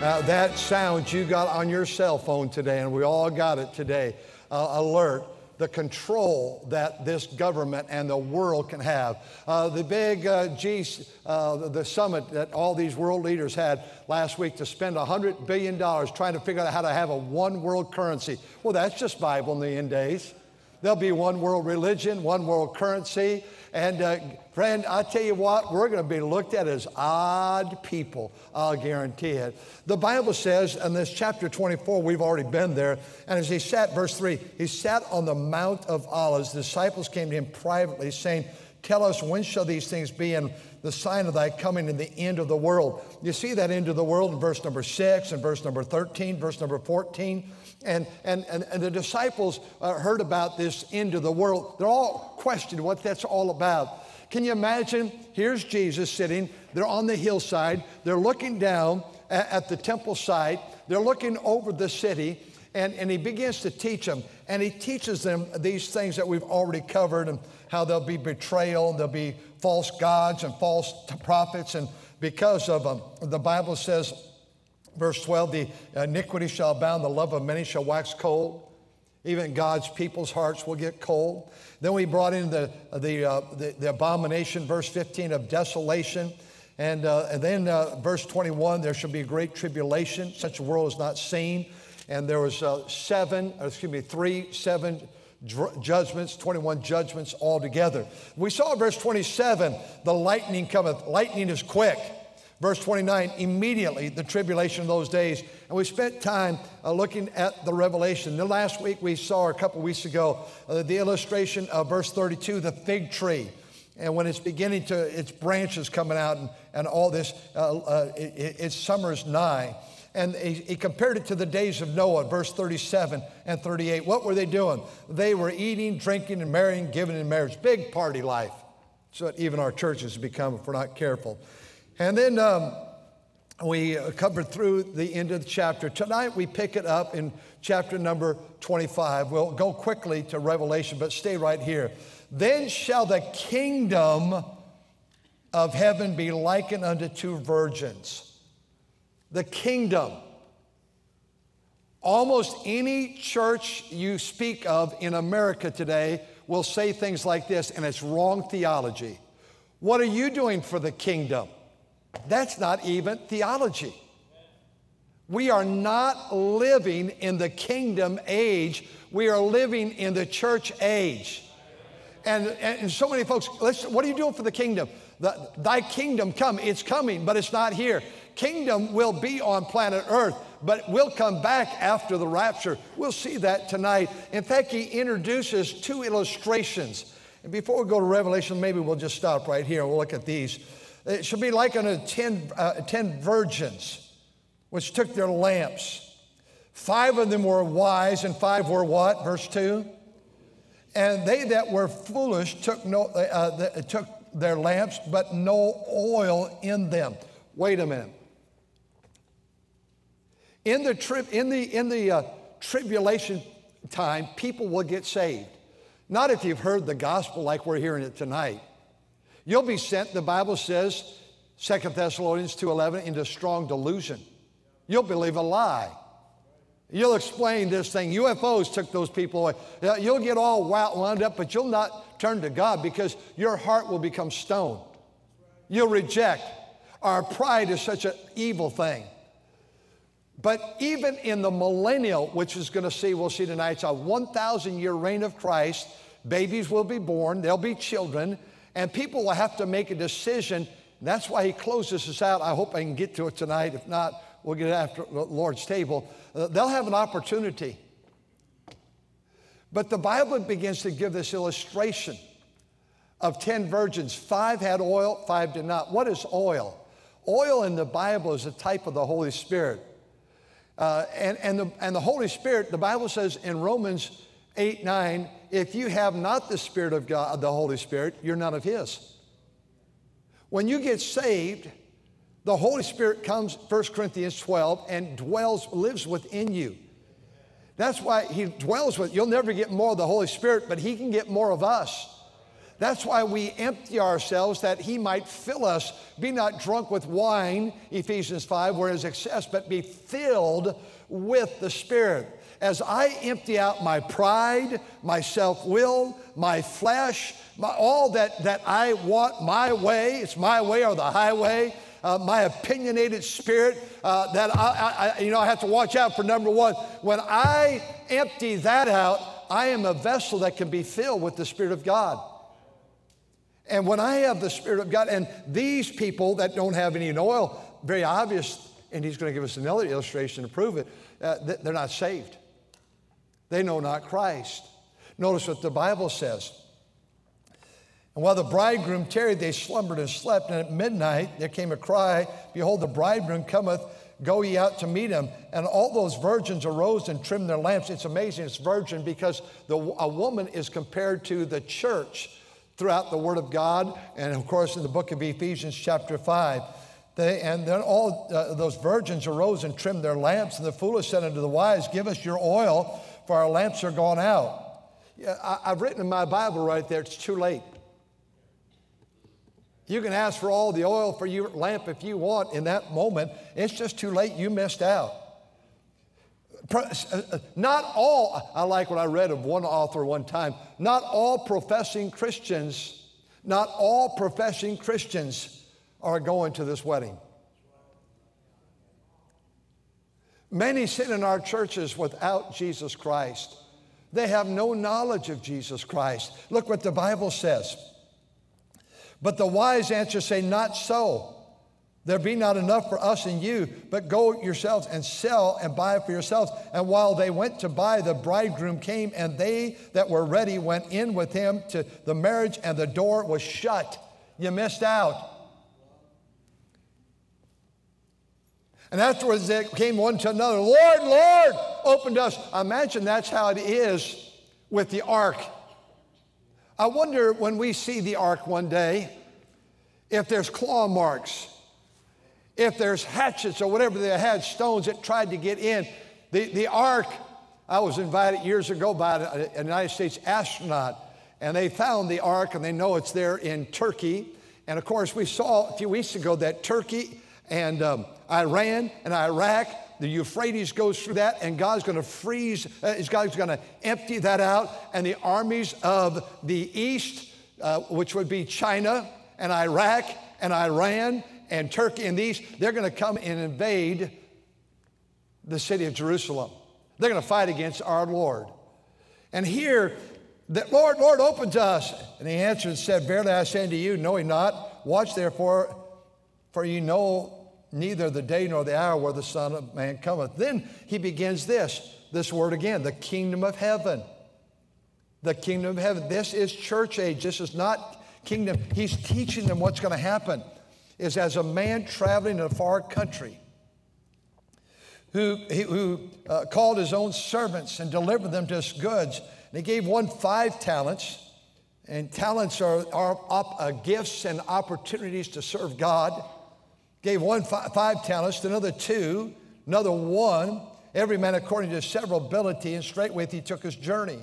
That sound you got on your cell phone today, and we all got it today, uh, alert, the control that this government and the world can have. Uh, the big uh, G, uh, the summit that all these world leaders had last week to spend $100 billion trying to figure out how to have a one world currency. Well, that's just Bible in the end days. There'll be one world religion, one world currency. And uh, friend, I tell you what, we're going to be looked at as odd people. I'll guarantee it. The Bible says in this chapter 24, we've already been there. And as he sat, verse 3, he sat on the Mount of Olives. The disciples came to him privately, saying, Tell us, when shall these things be and the sign of thy coming in the end of the world? You see that end of the world in verse number 6 and verse number 13, verse number 14. And, and, and, and the disciples uh, heard about this end of the world. They're all questioned what that's all about. Can you imagine? Here's Jesus sitting. They're on the hillside. They're looking down at, at the temple site. They're looking over the city. And, and he begins to teach them. And he teaches them these things that we've already covered and how there'll be betrayal, and there'll be false gods and false prophets. And because of them, the Bible says Verse 12, the iniquity shall abound, the love of many shall wax cold. Even God's people's hearts will get cold. Then we brought in the, the, uh, the, the, abomination, verse 15, of desolation. And, uh, and then uh, verse 21, there shall be a great tribulation, such a world is not seen. And there was uh, seven, excuse me, three, seven judgments, 21 judgments altogether. We saw verse 27, the lightning cometh. Lightning is quick. Verse 29, immediately the tribulation of those days. And we spent time uh, looking at the revelation. The last week we saw, a couple weeks ago, uh, the illustration of verse 32, the fig tree. And when it's beginning to, its branches coming out and, and all this, uh, uh it, it's summer's nigh. And he, he compared it to the days of Noah, verse 37 and 38. What were they doing? They were eating, drinking, and marrying, giving in marriage. Big party life. So even our churches become if we're not careful. And then um, we covered through the end of the chapter. Tonight we pick it up in chapter number 25. We'll go quickly to Revelation, but stay right here. Then shall the kingdom of heaven be likened unto two virgins. The kingdom. Almost any church you speak of in America today will say things like this, and it's wrong theology. What are you doing for the kingdom? That's not even theology. We are not living in the kingdom age. We are living in the church age. And, and so many folks, what are you doing for the kingdom? The, thy kingdom come. It's coming, but it's not here. Kingdom will be on planet Earth, but we'll come back after the rapture. We'll see that tonight. In fact, he introduces two illustrations. And before we go to Revelation, maybe we'll just stop right here and we'll look at these. It should be like unto ten, uh, ten virgins, which took their lamps. Five of them were wise, and five were what? Verse 2. And they that were foolish took, no, uh, took their lamps, but no oil in them. Wait a minute. In the, tri- in the, in the uh, tribulation time, people will get saved. Not if you've heard the gospel like we're hearing it tonight. You'll be sent, the Bible says, 2 Thessalonians 2.11, into strong delusion. You'll believe a lie. You'll explain this thing. UFOs took those people away. You'll get all wound up, but you'll not turn to God because your heart will become stone. You'll reject. Our pride is such an evil thing. But even in the millennial, which is going to see, we'll see tonight, it's a 1,000 year reign of Christ. Babies will be born, there'll be children, and people will have to make a decision. That's why he closes us out. I hope I can get to it tonight. If not, we'll get it after the Lord's table. Uh, they'll have an opportunity. But the Bible begins to give this illustration of 10 virgins. Five had oil, five did not. What is oil? Oil in the Bible is a type of the Holy Spirit. Uh, and, and, the, and the Holy Spirit, the Bible says in Romans 8 9, if you have not the Spirit of God, the Holy Spirit, you're none of His. When you get saved, the Holy Spirit comes, 1 Corinthians 12, and dwells, lives within you. That's why He dwells with You'll never get more of the Holy Spirit, but He can get more of us. That's why we empty ourselves that He might fill us. Be not drunk with wine, Ephesians 5, where is excess, but be filled with the Spirit. As I empty out my pride, my self will, my flesh, my, all that, that I want my way, it's my way or the highway, uh, my opinionated spirit uh, that I, I, you know, I have to watch out for number one. When I empty that out, I am a vessel that can be filled with the Spirit of God. And when I have the Spirit of God, and these people that don't have any oil, very obvious, and he's going to give us another illustration to prove it, uh, they're not saved. They know not Christ. Notice what the Bible says. And while the bridegroom tarried, they slumbered and slept. And at midnight there came a cry Behold, the bridegroom cometh, go ye out to meet him. And all those virgins arose and trimmed their lamps. It's amazing, it's virgin because the, a woman is compared to the church throughout the Word of God, and of course in the book of Ephesians, chapter 5. They, and then all uh, those virgins arose and trimmed their lamps, and the foolish said unto the wise, Give us your oil, for our lamps are gone out. I, I've written in my Bible right there, it's too late. You can ask for all the oil for your lamp if you want in that moment. It's just too late. You missed out. Uh, uh, not all, I like what I read of one author one time, not all professing Christians, not all professing Christians are going to this wedding. Many sit in our churches without Jesus Christ. They have no knowledge of Jesus Christ. Look what the Bible says. But the wise answer say, Not so. There be not enough for us and you, but go yourselves and sell and buy for yourselves. And while they went to buy, the bridegroom came, and they that were ready went in with him to the marriage, and the door was shut. You missed out. And afterwards they came one to another, Lord, Lord, open us. I imagine that's how it is with the ark. I wonder when we see the ark one day if there's claw marks if there's hatchets or whatever they had, stones that tried to get in. The, the ark, I was invited years ago by a, a United States astronaut, and they found the ark, and they know it's there in Turkey. And of course, we saw a few weeks ago that Turkey and um, Iran and Iraq, the Euphrates goes through that, and God's going to freeze, uh, God's going to empty that out, and the armies of the east, uh, which would be China and Iraq and Iran and Turkey and these, they're going to come and invade the city of Jerusalem. They're going to fight against our Lord. And here, that Lord, Lord, open to us. And he answered and said, Verily I say unto you, know ye not. Watch therefore, for you know neither the day nor the hour where the Son of Man cometh. Then he begins this, this word again, the kingdom of heaven. The kingdom of heaven. This is church age. This is not kingdom. He's teaching them what's going to happen is as a man traveling in a far country who, who uh, called his own servants and delivered them to his goods. And he gave one five talents, and talents are, are uh, gifts and opportunities to serve God. Gave one five, five talents, another two, another one, every man according to his several ability, and straightway he took his journey.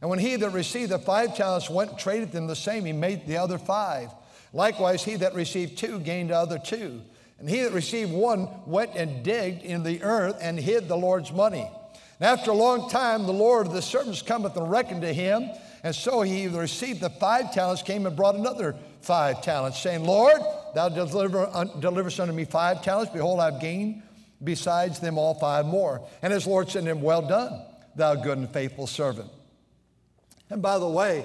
And when he that received the five talents went and traded them the same, he made the other five. Likewise, he that received two gained other two. And he that received one went and digged in the earth and hid the Lord's money. And after a long time, the Lord of the servants cometh and reckoned to him. And so he that received the five talents came and brought another five talents, saying, Lord, thou deliver, un, deliverest unto me five talents. Behold, I've gained besides them all five more. And his Lord said to him, Well done, thou good and faithful servant. And by the way,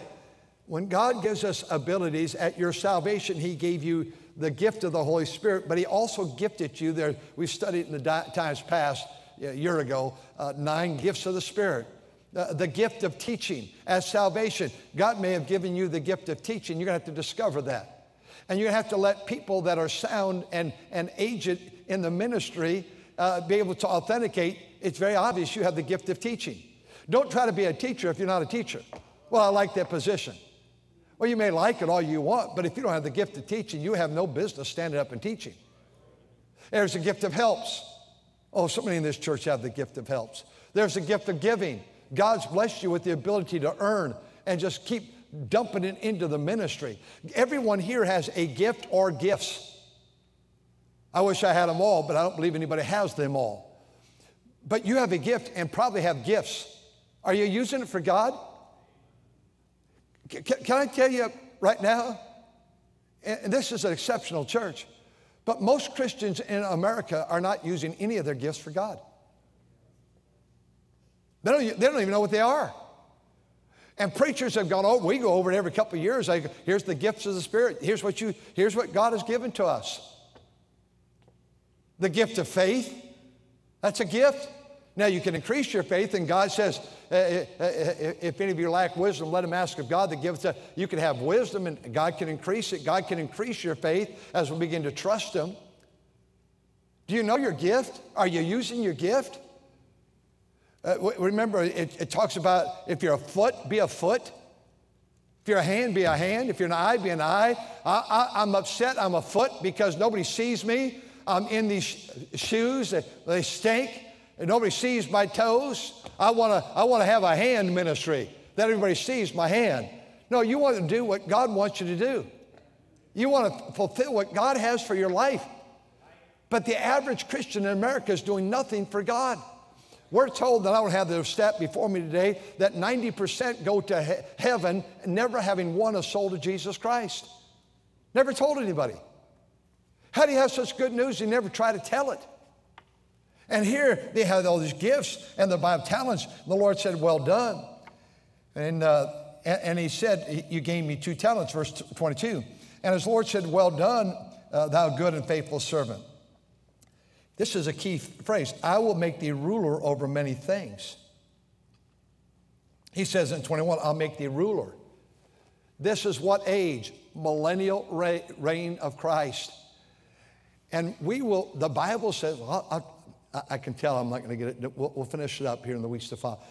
when God gives us abilities at your salvation, He gave you the gift of the Holy Spirit, but He also gifted you there. We've studied in the times past, a year ago, uh, nine gifts of the Spirit. The gift of teaching as salvation. God may have given you the gift of teaching. You're going to have to discover that. And you have to let people that are sound and, and aged in the ministry uh, be able to authenticate, it's very obvious you have the gift of teaching. Don't try to be a teacher if you're not a teacher. Well, I like that position. Well, you may like it all you want, but if you don't have the gift of teaching, you have no business standing up and teaching. There's a gift of helps. Oh, so many in this church have the gift of helps. There's a gift of giving. God's blessed you with the ability to earn and just keep dumping it into the ministry. Everyone here has a gift or gifts. I wish I had them all, but I don't believe anybody has them all. But you have a gift and probably have gifts. Are you using it for God? Can I tell you right now? And this is an exceptional church, but most Christians in America are not using any of their gifts for God. They don't, they don't even know what they are. And preachers have gone, oh, we go over it every couple of years. Like, here's the gifts of the Spirit. Here's what, you, here's what God has given to us. The gift of faith, that's a gift. Now, you can increase your faith, and God says, uh, uh, uh, if any of you lack wisdom, let him ask of God that giveth. You can have wisdom, and God can increase it. God can increase your faith as we begin to trust Him. Do you know your gift? Are you using your gift? Uh, remember, it, it, talks about if you're a foot, be a foot. If you're a hand, be a hand. If you're an eye, be an eye. I, am upset, I'm a foot because nobody sees me. I'm in these shoes, they stink, and nobody sees my toes. I wanna, I wanna have a hand ministry that everybody sees my hand. No, you want to do what God wants you to do. You want to fulfill what God has for your life. But the average Christian in America is doing nothing for God. We're told that I don't have the stat before me today that 90% go to he- heaven never having won a soul to Jesus Christ. Never told anybody. How do you have such good news? You never try to tell it. And here they had all these gifts and the Bible talents. The Lord said, Well done. And, uh, and he said, You gave me two talents, verse 22. And his Lord said, Well done, uh, thou good and faithful servant. This is a key phrase I will make thee ruler over many things. He says in 21, I'll make thee ruler. This is what age? Millennial reign of Christ. And we will, the Bible says, well, I, I, can tell I'm not going to get it. We'll, we'll, finish it up here in the weeks to follow.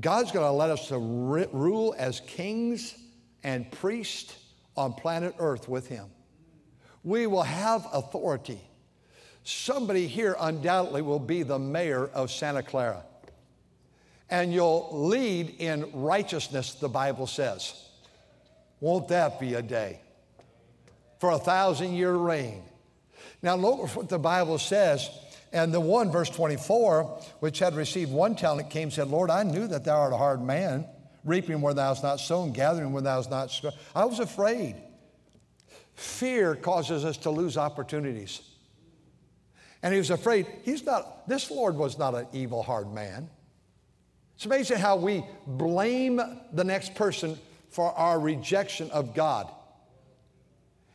God's going to let us to rule as kings and priests on planet Earth with Him. We will have authority. Somebody here undoubtedly will be the mayor of Santa Clara. And you'll lead in righteousness, the Bible says. Won't that be a day? For a thousand year reign. Now, look what the Bible says. And the one, verse 24, which had received one talent, came and said, Lord, I knew that thou art a hard man, reaping where thou hast not sown, gathering where thou hast not. I was afraid. Fear causes us to lose opportunities. And he was afraid. He's not, this Lord was not an evil, hard man. It's amazing how we blame the next person for our rejection of God.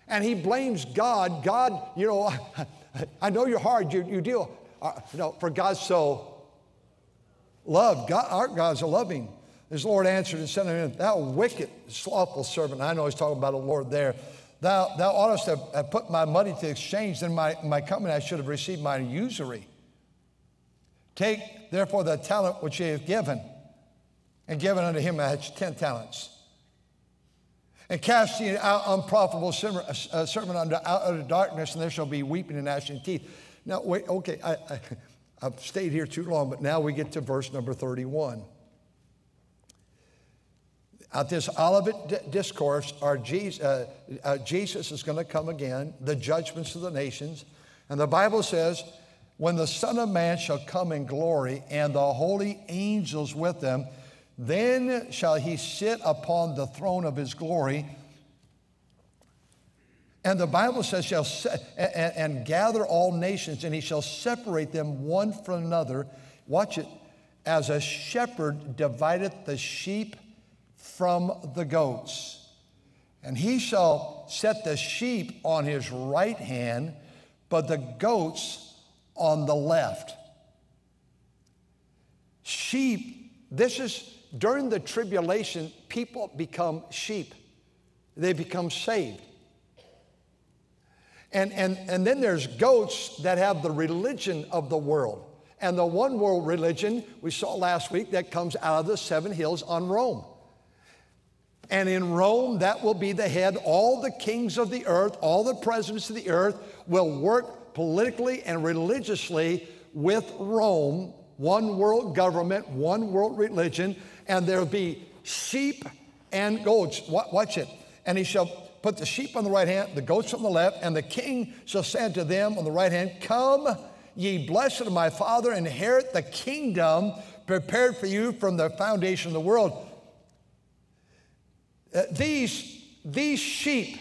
And he blames God. God, you know, I know you're hard, you, you deal, uh, you know, for God so loved. God, our God's a loving. His Lord answered and said unto him, Thou wicked, slothful servant. I know he's talking about the Lord there. Thou, thou oughtest to have put my money to exchange, then my, my coming I should have received my usury. Take therefore the talent which ye have given, and given unto him had ten talents. And cast ye out unprofitable servant out of darkness, and there shall be weeping and gnashing teeth. Now, wait, okay, I, I, I've stayed here too long, but now we get to verse number 31. At this Olivet discourse, our Jesus, uh, uh, Jesus is going to come again, the judgments of the nations. And the Bible says, when the Son of Man shall come in glory and the holy angels with them, then shall he sit upon the throne of his glory. And the Bible says, shall se- and, and gather all nations, and he shall separate them one from another. Watch it. As a shepherd divideth the sheep from the goats. And he shall set the sheep on his right hand, but the goats on the left. Sheep, this is during the tribulation, people become sheep, they become saved. And, and, and then there's goats that have the religion of the world. And the one world religion we saw last week that comes out of the seven hills on Rome. And in Rome, that will be the head. All the kings of the earth, all the presidents of the earth will work politically and religiously with Rome, one world government, one world religion, and there'll be sheep and goats. Watch it. And he shall put the sheep on the right hand, the goats on the left, and the king shall say unto them on the right hand, Come, ye blessed of my father, inherit the kingdom prepared for you from the foundation of the world. Uh, these, these sheep,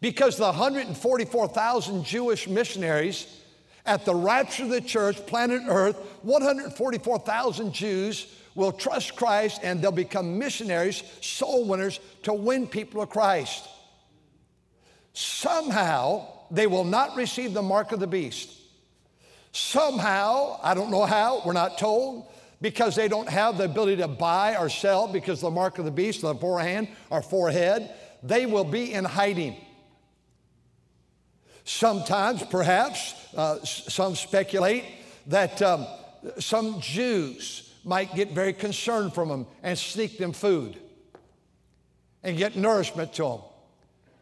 because the 144,000 Jewish missionaries at the rapture of the church, planet Earth, 144,000 Jews will trust Christ and they'll become missionaries, soul winners to win people to Christ. Somehow, they will not receive the mark of the beast. Somehow, I don't know how, we're not told, because they don't have the ability to buy or sell because the mark of the beast on the forehand or forehead, they will be in hiding. Sometimes, perhaps, uh, some speculate that um, some Jews might get very concerned from them and sneak them food and get nourishment to them.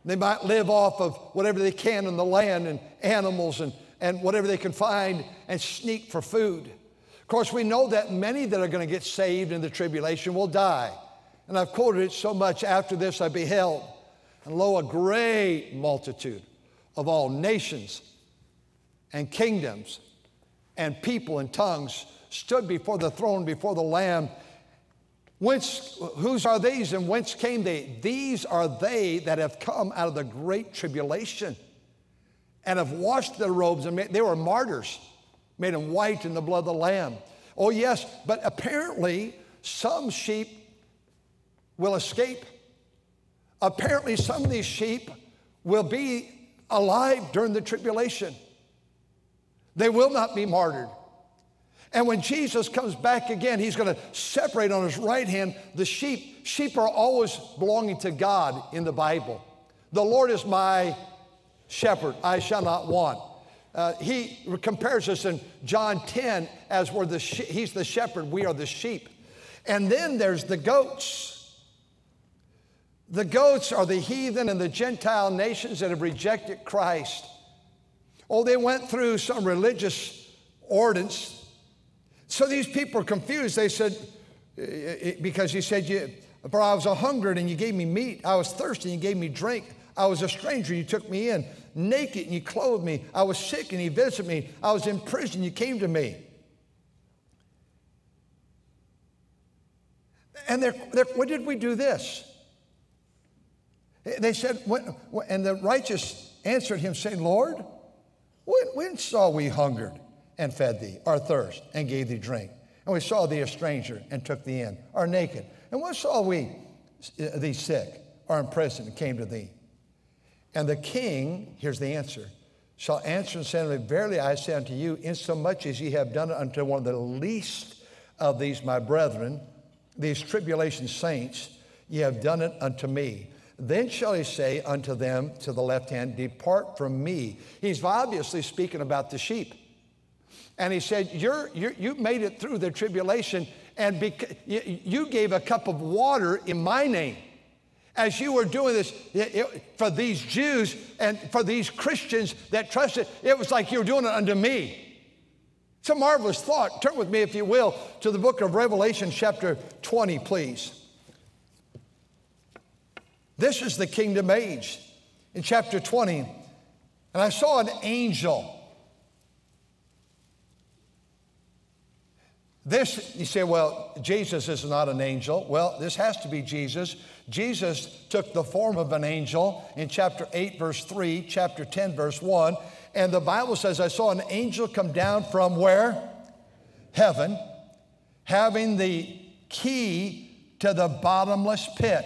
They might live off of whatever they can in the land and animals and, and whatever they can find and sneak for food. Of course, we know that many that are going to get saved in the tribulation will die. And I've quoted it so much after this I beheld, and lo, a great multitude of all nations and kingdoms and people and tongues stood before the throne, before the Lamb. Whence, whose are these and whence came they? These are they that have come out of the great tribulation and have washed their robes and they were martyrs, made them white in the blood of the Lamb. Oh, yes, but apparently some sheep will escape. Apparently, some of these sheep will be alive during the tribulation. They will not be martyred. And when Jesus comes back again, he's going to separate on his right hand the sheep. Sheep are always belonging to God in the Bible. The Lord is my shepherd, I shall not want. Uh, he compares us in John 10 as we're the she- he's the shepherd, we are the sheep. And then there's the goats. The goats are the heathen and the Gentile nations that have rejected Christ. Oh, they went through some religious ordinance so these people are confused. They said, eh, eh, eh, because he said, you, For I was a hungered and you gave me meat. I was thirsty and you gave me drink. I was a stranger and you took me in. Naked and you clothed me. I was sick and you visited me. I was in prison you came to me. And they're, they're, what did we do this? They said, when, and the righteous answered him, saying, Lord, when, when saw we hungered and fed thee, or thirst and gave thee drink. And we saw thee a stranger and took thee in, or naked. And when saw we uh, thee sick, or in prison and came to thee? And the king, here's the answer, shall answer and say unto me, Verily I say unto you, insomuch as ye have done it unto one of the least of these my brethren, these tribulation saints, ye have done it unto me. Then shall he say unto them to the left hand, Depart from me. He's obviously speaking about the sheep. And he said, you're, you're, You made it through the tribulation, and beca- you, you gave a cup of water in my name. As you were doing this it, it, for these Jews and for these Christians that trusted, it was like you were doing it unto me. It's a marvelous thought. Turn with me, if you will, to the book of Revelation, chapter 20, please. This is the kingdom age. In chapter 20, and I saw an angel This, you say, well, Jesus is not an angel. Well, this has to be Jesus. Jesus took the form of an angel in chapter 8, verse 3, chapter 10, verse 1. And the Bible says, I saw an angel come down from where? Heaven, having the key to the bottomless pit.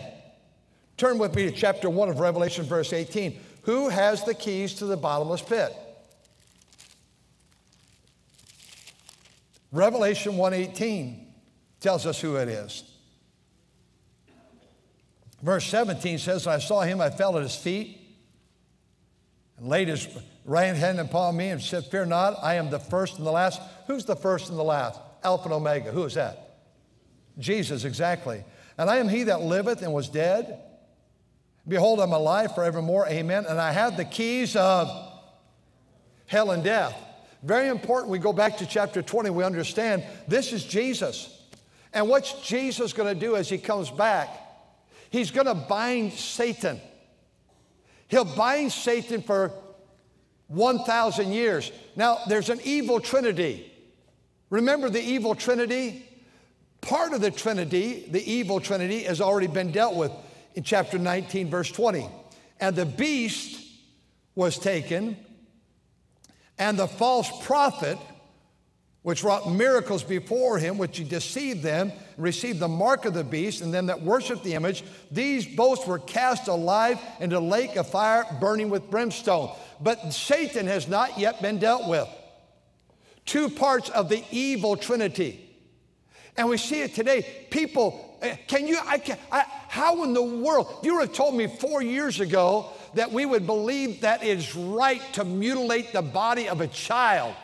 Turn with me to chapter 1 of Revelation, verse 18. Who has the keys to the bottomless pit? Revelation 1:18 tells us who it is. Verse 17 says, I saw him, I fell at his feet. and laid his right hand upon me and said, Fear not, I am the first and the last. Who's the first and the last? Alpha and Omega. Who is that? Jesus, exactly. And I am he that liveth and was dead. Behold, I'm alive forevermore. Amen. And I have the keys of hell and death. Very important. We go back to chapter 20. We understand this is Jesus. And what's Jesus going to do as he comes back? He's going to bind Satan. He'll bind Satan for 1,000 years. Now, there's an evil trinity. Remember the evil trinity? Part of the trinity, the evil trinity, has already been dealt with in chapter 19, verse 20. And the beast was taken, and the false prophet, which wrought miracles before him, which he deceived them, received the mark of the beast, and them that worshiped the image, these both were cast alive into a lake of fire burning with brimstone. But Satan has not yet been dealt with. Two parts of the evil trinity. And we see it today. People, eh, can you, I can, I, how in the world, you would have told me four years ago that we would believe that it's right to mutilate the body of a child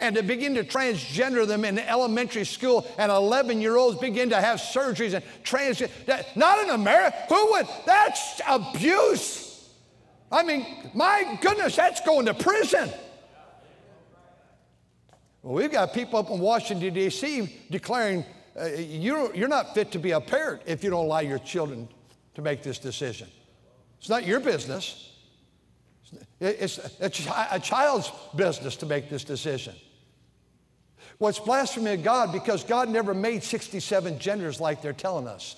and to begin to transgender them in elementary school and 11 year olds begin to have surgeries and trans not in america. Who would that's abuse. I mean my goodness that's going to prison. Well we've got people up in washington d.c declaring uh, you, you're not fit to be a parent if you don't allow your children to make this decision it's not your business it's a child's business to make this decision. Well, it's blasphemy of God because God never made 67 genders like they're telling us.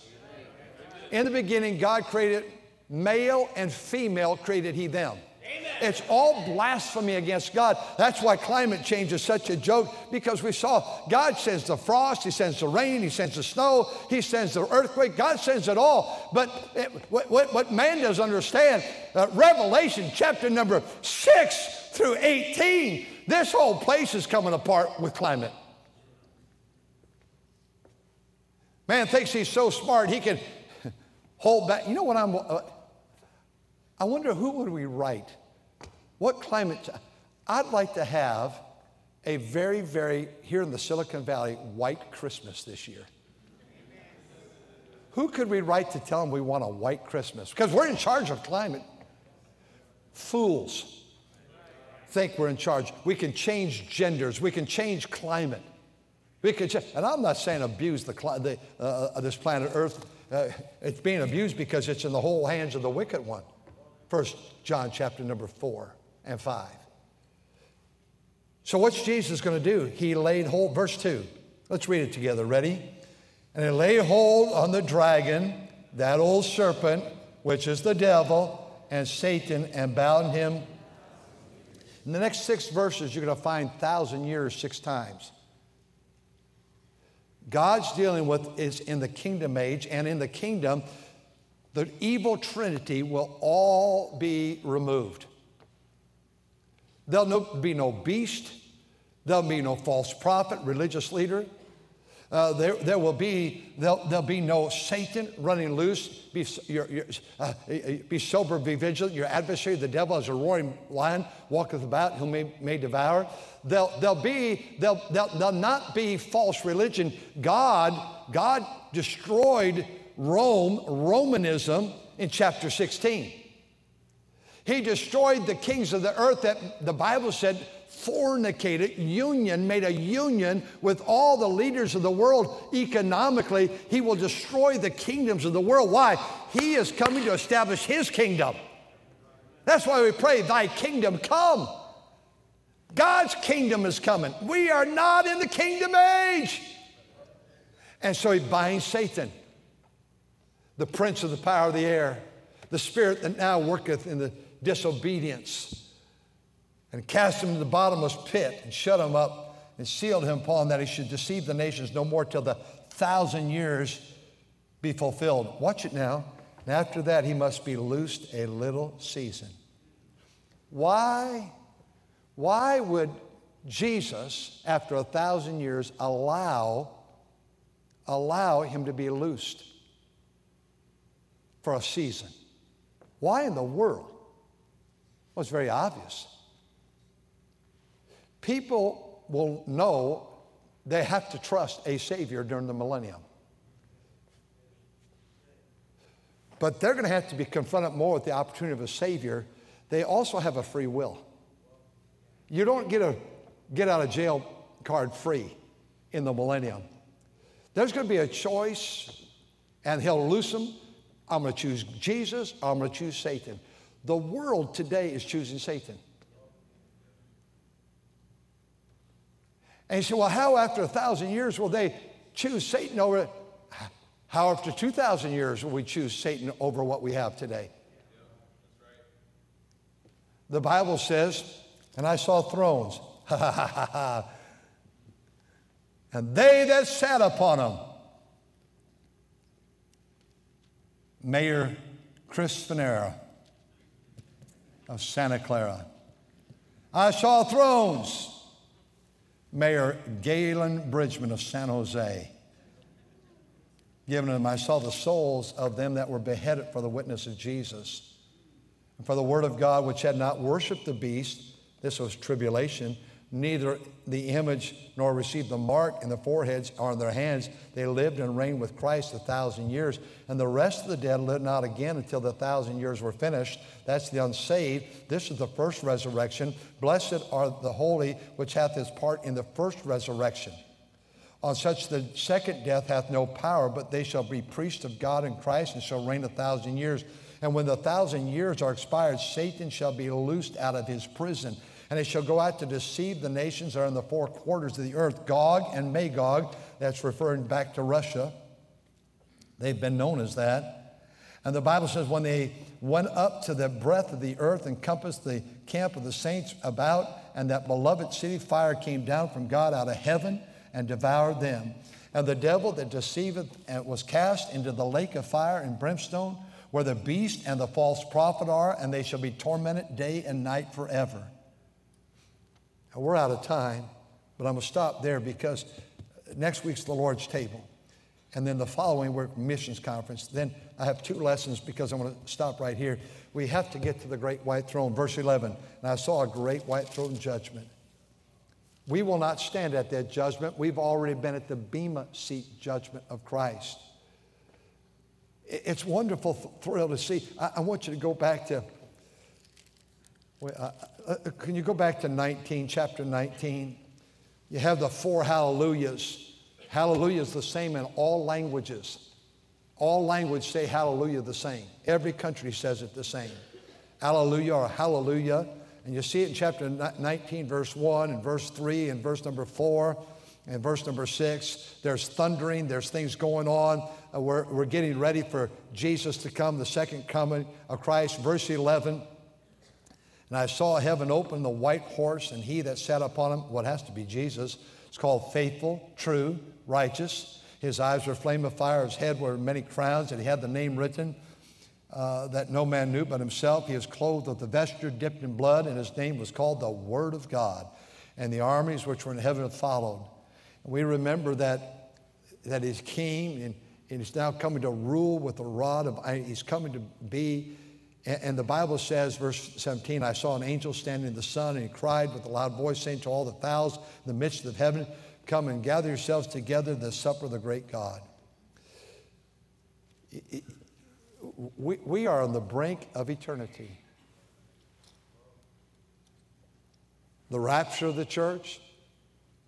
In the beginning, God created male and female, created He them. It's all blasphemy against God. That's why climate change is such a joke because we saw God sends the frost, He sends the rain, He sends the snow, He sends the earthquake. God sends it all. But it, what, what, what, man doesn't understand, uh, Revelation chapter number 6 through 18, this whole place is coming apart with climate. Man thinks he's so smart, he can hold back. You know what I'm. Uh, I wonder who would we write what climate? I'd like to have a very, very, here in the Silicon Valley, white Christmas this year. Who could we write to tell them we want a white Christmas? Because we're in charge of climate. Fools think we're in charge. We can change genders. We can change climate. We can, ch- and I'm not saying abuse the, the uh, this planet Earth. Uh, it's being abused because it's in the whole hands of the wicked one. First John chapter number four and 5. So, what's Jesus going to do? He laid hold, verse 2. Let's read it together. Ready? And he laid hold on the dragon, that old serpent, which is the devil, and Satan, and bound him. In the next six verses, you're going to find thousand years six times. God's dealing with is in the kingdom age, and in the kingdom, the evil trinity will all be removed. There'll no, be no beast. There'll be no false prophet, religious leader. Uh, there, there will be there'll, there'll be no Satan running loose. Be, you're, you're, uh, be sober, be vigilant. Your adversary, the devil, is a roaring lion, walketh about, whom may, may devour. There'll, there'll be there'll, there'll, there'll not be false religion. God God destroyed Rome, Romanism, in chapter 16. He destroyed the kings of the earth that the Bible said fornicated, union, made a union with all the leaders of the world economically. He will destroy the kingdoms of the world. Why? He is coming to establish his kingdom. That's why we pray, Thy kingdom come. God's kingdom is coming. We are not in the kingdom age. And so he binds Satan, the prince of the power of the air, the spirit that now worketh in the disobedience and cast him in the bottomless pit and shut him up and sealed him upon that he should deceive the nations no more till the thousand years be fulfilled. Watch it now. And after that, he must be loosed a little season. Why? Why would Jesus, after a thousand years, allow, allow him to be loosed for a season? Why in the world? Well, it's very obvious. People will know they have to trust a Savior during the millennium. But they're going to have to be confronted more with the opportunity of a Savior. They also have a free will. You don't get a get out of jail card free in the millennium. There's going to be a choice, and he'll loose them. I'm going to choose Jesus, I'm going to choose Satan. The world today is choosing Satan. And you say, well, how after a thousand years will they choose Satan over How after 2,000 years will we choose Satan over what we have today? The Bible says, and I saw thrones. and they that sat upon them. Mayor Chris Fanera of Santa Clara. I saw thrones. Mayor Galen Bridgman of San Jose. Given them, I saw the souls of them that were beheaded for the witness of Jesus and for the word of God, which had not worshiped the beast. This was tribulation neither the image nor received the mark in the foreheads or in their hands. They lived and reigned with Christ a thousand years. And the rest of the dead lived not again until the thousand years were finished. That's the unsaved. This is the first resurrection. Blessed are the holy, which hath his part in the first resurrection. On such the second death hath no power, but they shall be priests of God and Christ and shall reign a thousand years. And when the thousand years are expired, Satan shall be loosed out of his prison and it shall go out to deceive the nations that are in the four quarters of the earth, Gog and Magog. That's referring back to Russia. They've been known as that. And the Bible says, when they went up to the breadth of the earth and compassed the camp of the saints about, and that beloved city, fire came down from God out of heaven and devoured them. And the devil that deceiveth uh, was cast into the lake of fire and brimstone, where the beast and the false prophet are, and they shall be tormented day and night forever. Now, we're out of time, but I'm going to stop there because next week's the Lord's table. And then the following week, missions conference. Then I have two lessons because I'm going to stop right here. We have to get to the great white throne. Verse 11. And I saw a great white throne judgment. We will not stand at that judgment. We've already been at the Bema seat judgment of Christ. It's wonderful thrill to see. I, I want you to go back to uh, uh, can you go back to 19, chapter 19? You have the four hallelujahs. Hallelujah is the same in all languages. All languages say hallelujah the same. Every country says it the same. Hallelujah or hallelujah. And you see it in chapter 19, verse 1, and verse 3, and verse number 4, and verse number 6. There's thundering, there's things going on. Uh, we're, we're getting ready for Jesus to come, the second coming of Christ. Verse 11. And I saw heaven open, the white horse, and he that sat upon him, what has to be Jesus, it's called faithful, true, righteous. His eyes were flame of fire, his head were many crowns, and he had the name written uh, that no man knew but himself. He was clothed with a vesture dipped in blood, and his name was called the Word of God. And the armies which were in heaven followed. And we remember that, that he's king, and, and he's now coming to rule with a rod of iron. He's coming to be and the Bible says, verse 17, I saw an angel standing in the sun, and he cried with a loud voice, saying to all the fowls in the midst of heaven, Come and gather yourselves together to the supper of the great God. We, we are on the brink of eternity. The rapture of the church,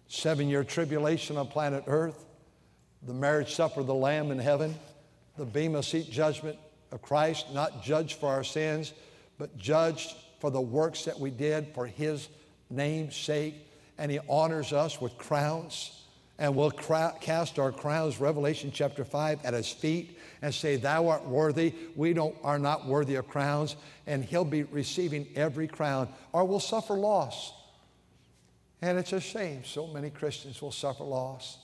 seven year tribulation on planet Earth, the marriage supper of the Lamb in heaven, the Bema seat judgment, of Christ, not judged for our sins, but judged for the works that we did for His name's sake. And He honors us with crowns. And we'll cast our crowns, Revelation chapter 5, at His feet and say, Thou art worthy. We don't, are not worthy of crowns. And He'll be receiving every crown, or we'll suffer loss. And it's a shame so many Christians will suffer loss.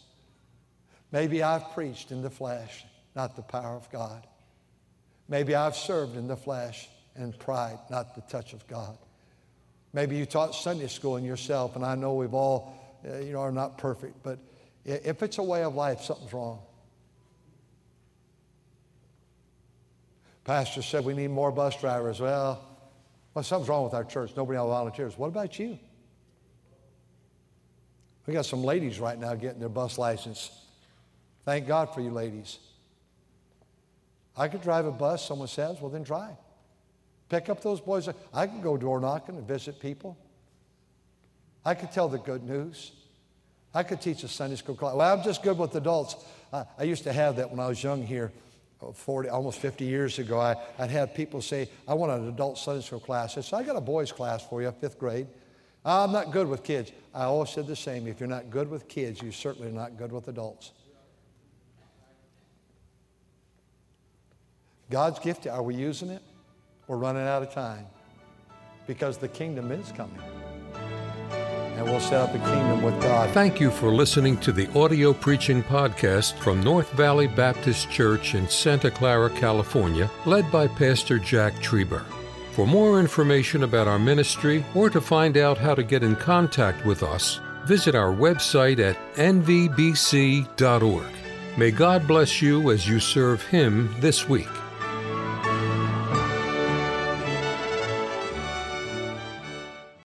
Maybe I've preached in the flesh, not the power of God. Maybe I've served in the flesh and pride, not the touch of God. Maybe you taught Sunday school in yourself, and I know we've all, uh, you know, are not perfect, but if it's a way of life, something's wrong. Pastor said we need more bus drivers. Well, Well, something's wrong with our church. Nobody volunteers. What about you? We got some ladies right now getting their bus license. Thank God for you ladies. I could drive a bus, someone says, well, then drive. Pick up those boys. I can go door knocking and visit people. I could tell the good news. I could teach a Sunday school class. Well, I'm just good with adults. I, I used to have that when I was young here, uh, 40, almost 50 years ago. I, would have people say, I want an adult Sunday school class. I said, I got a boys' class for you, fifth grade. I'm not good with kids. I always said the same. If you're not good with kids, you certainly are not good with adults. God's gift, are we using it? We're running out of time because the kingdom is coming. And we'll set up a kingdom with God. Thank you for listening to the audio preaching podcast from North Valley Baptist Church in Santa Clara, California, led by Pastor Jack Trieber. For more information about our ministry or to find out how to get in contact with us, visit our website at nvbc.org. May God bless you as you serve Him this week.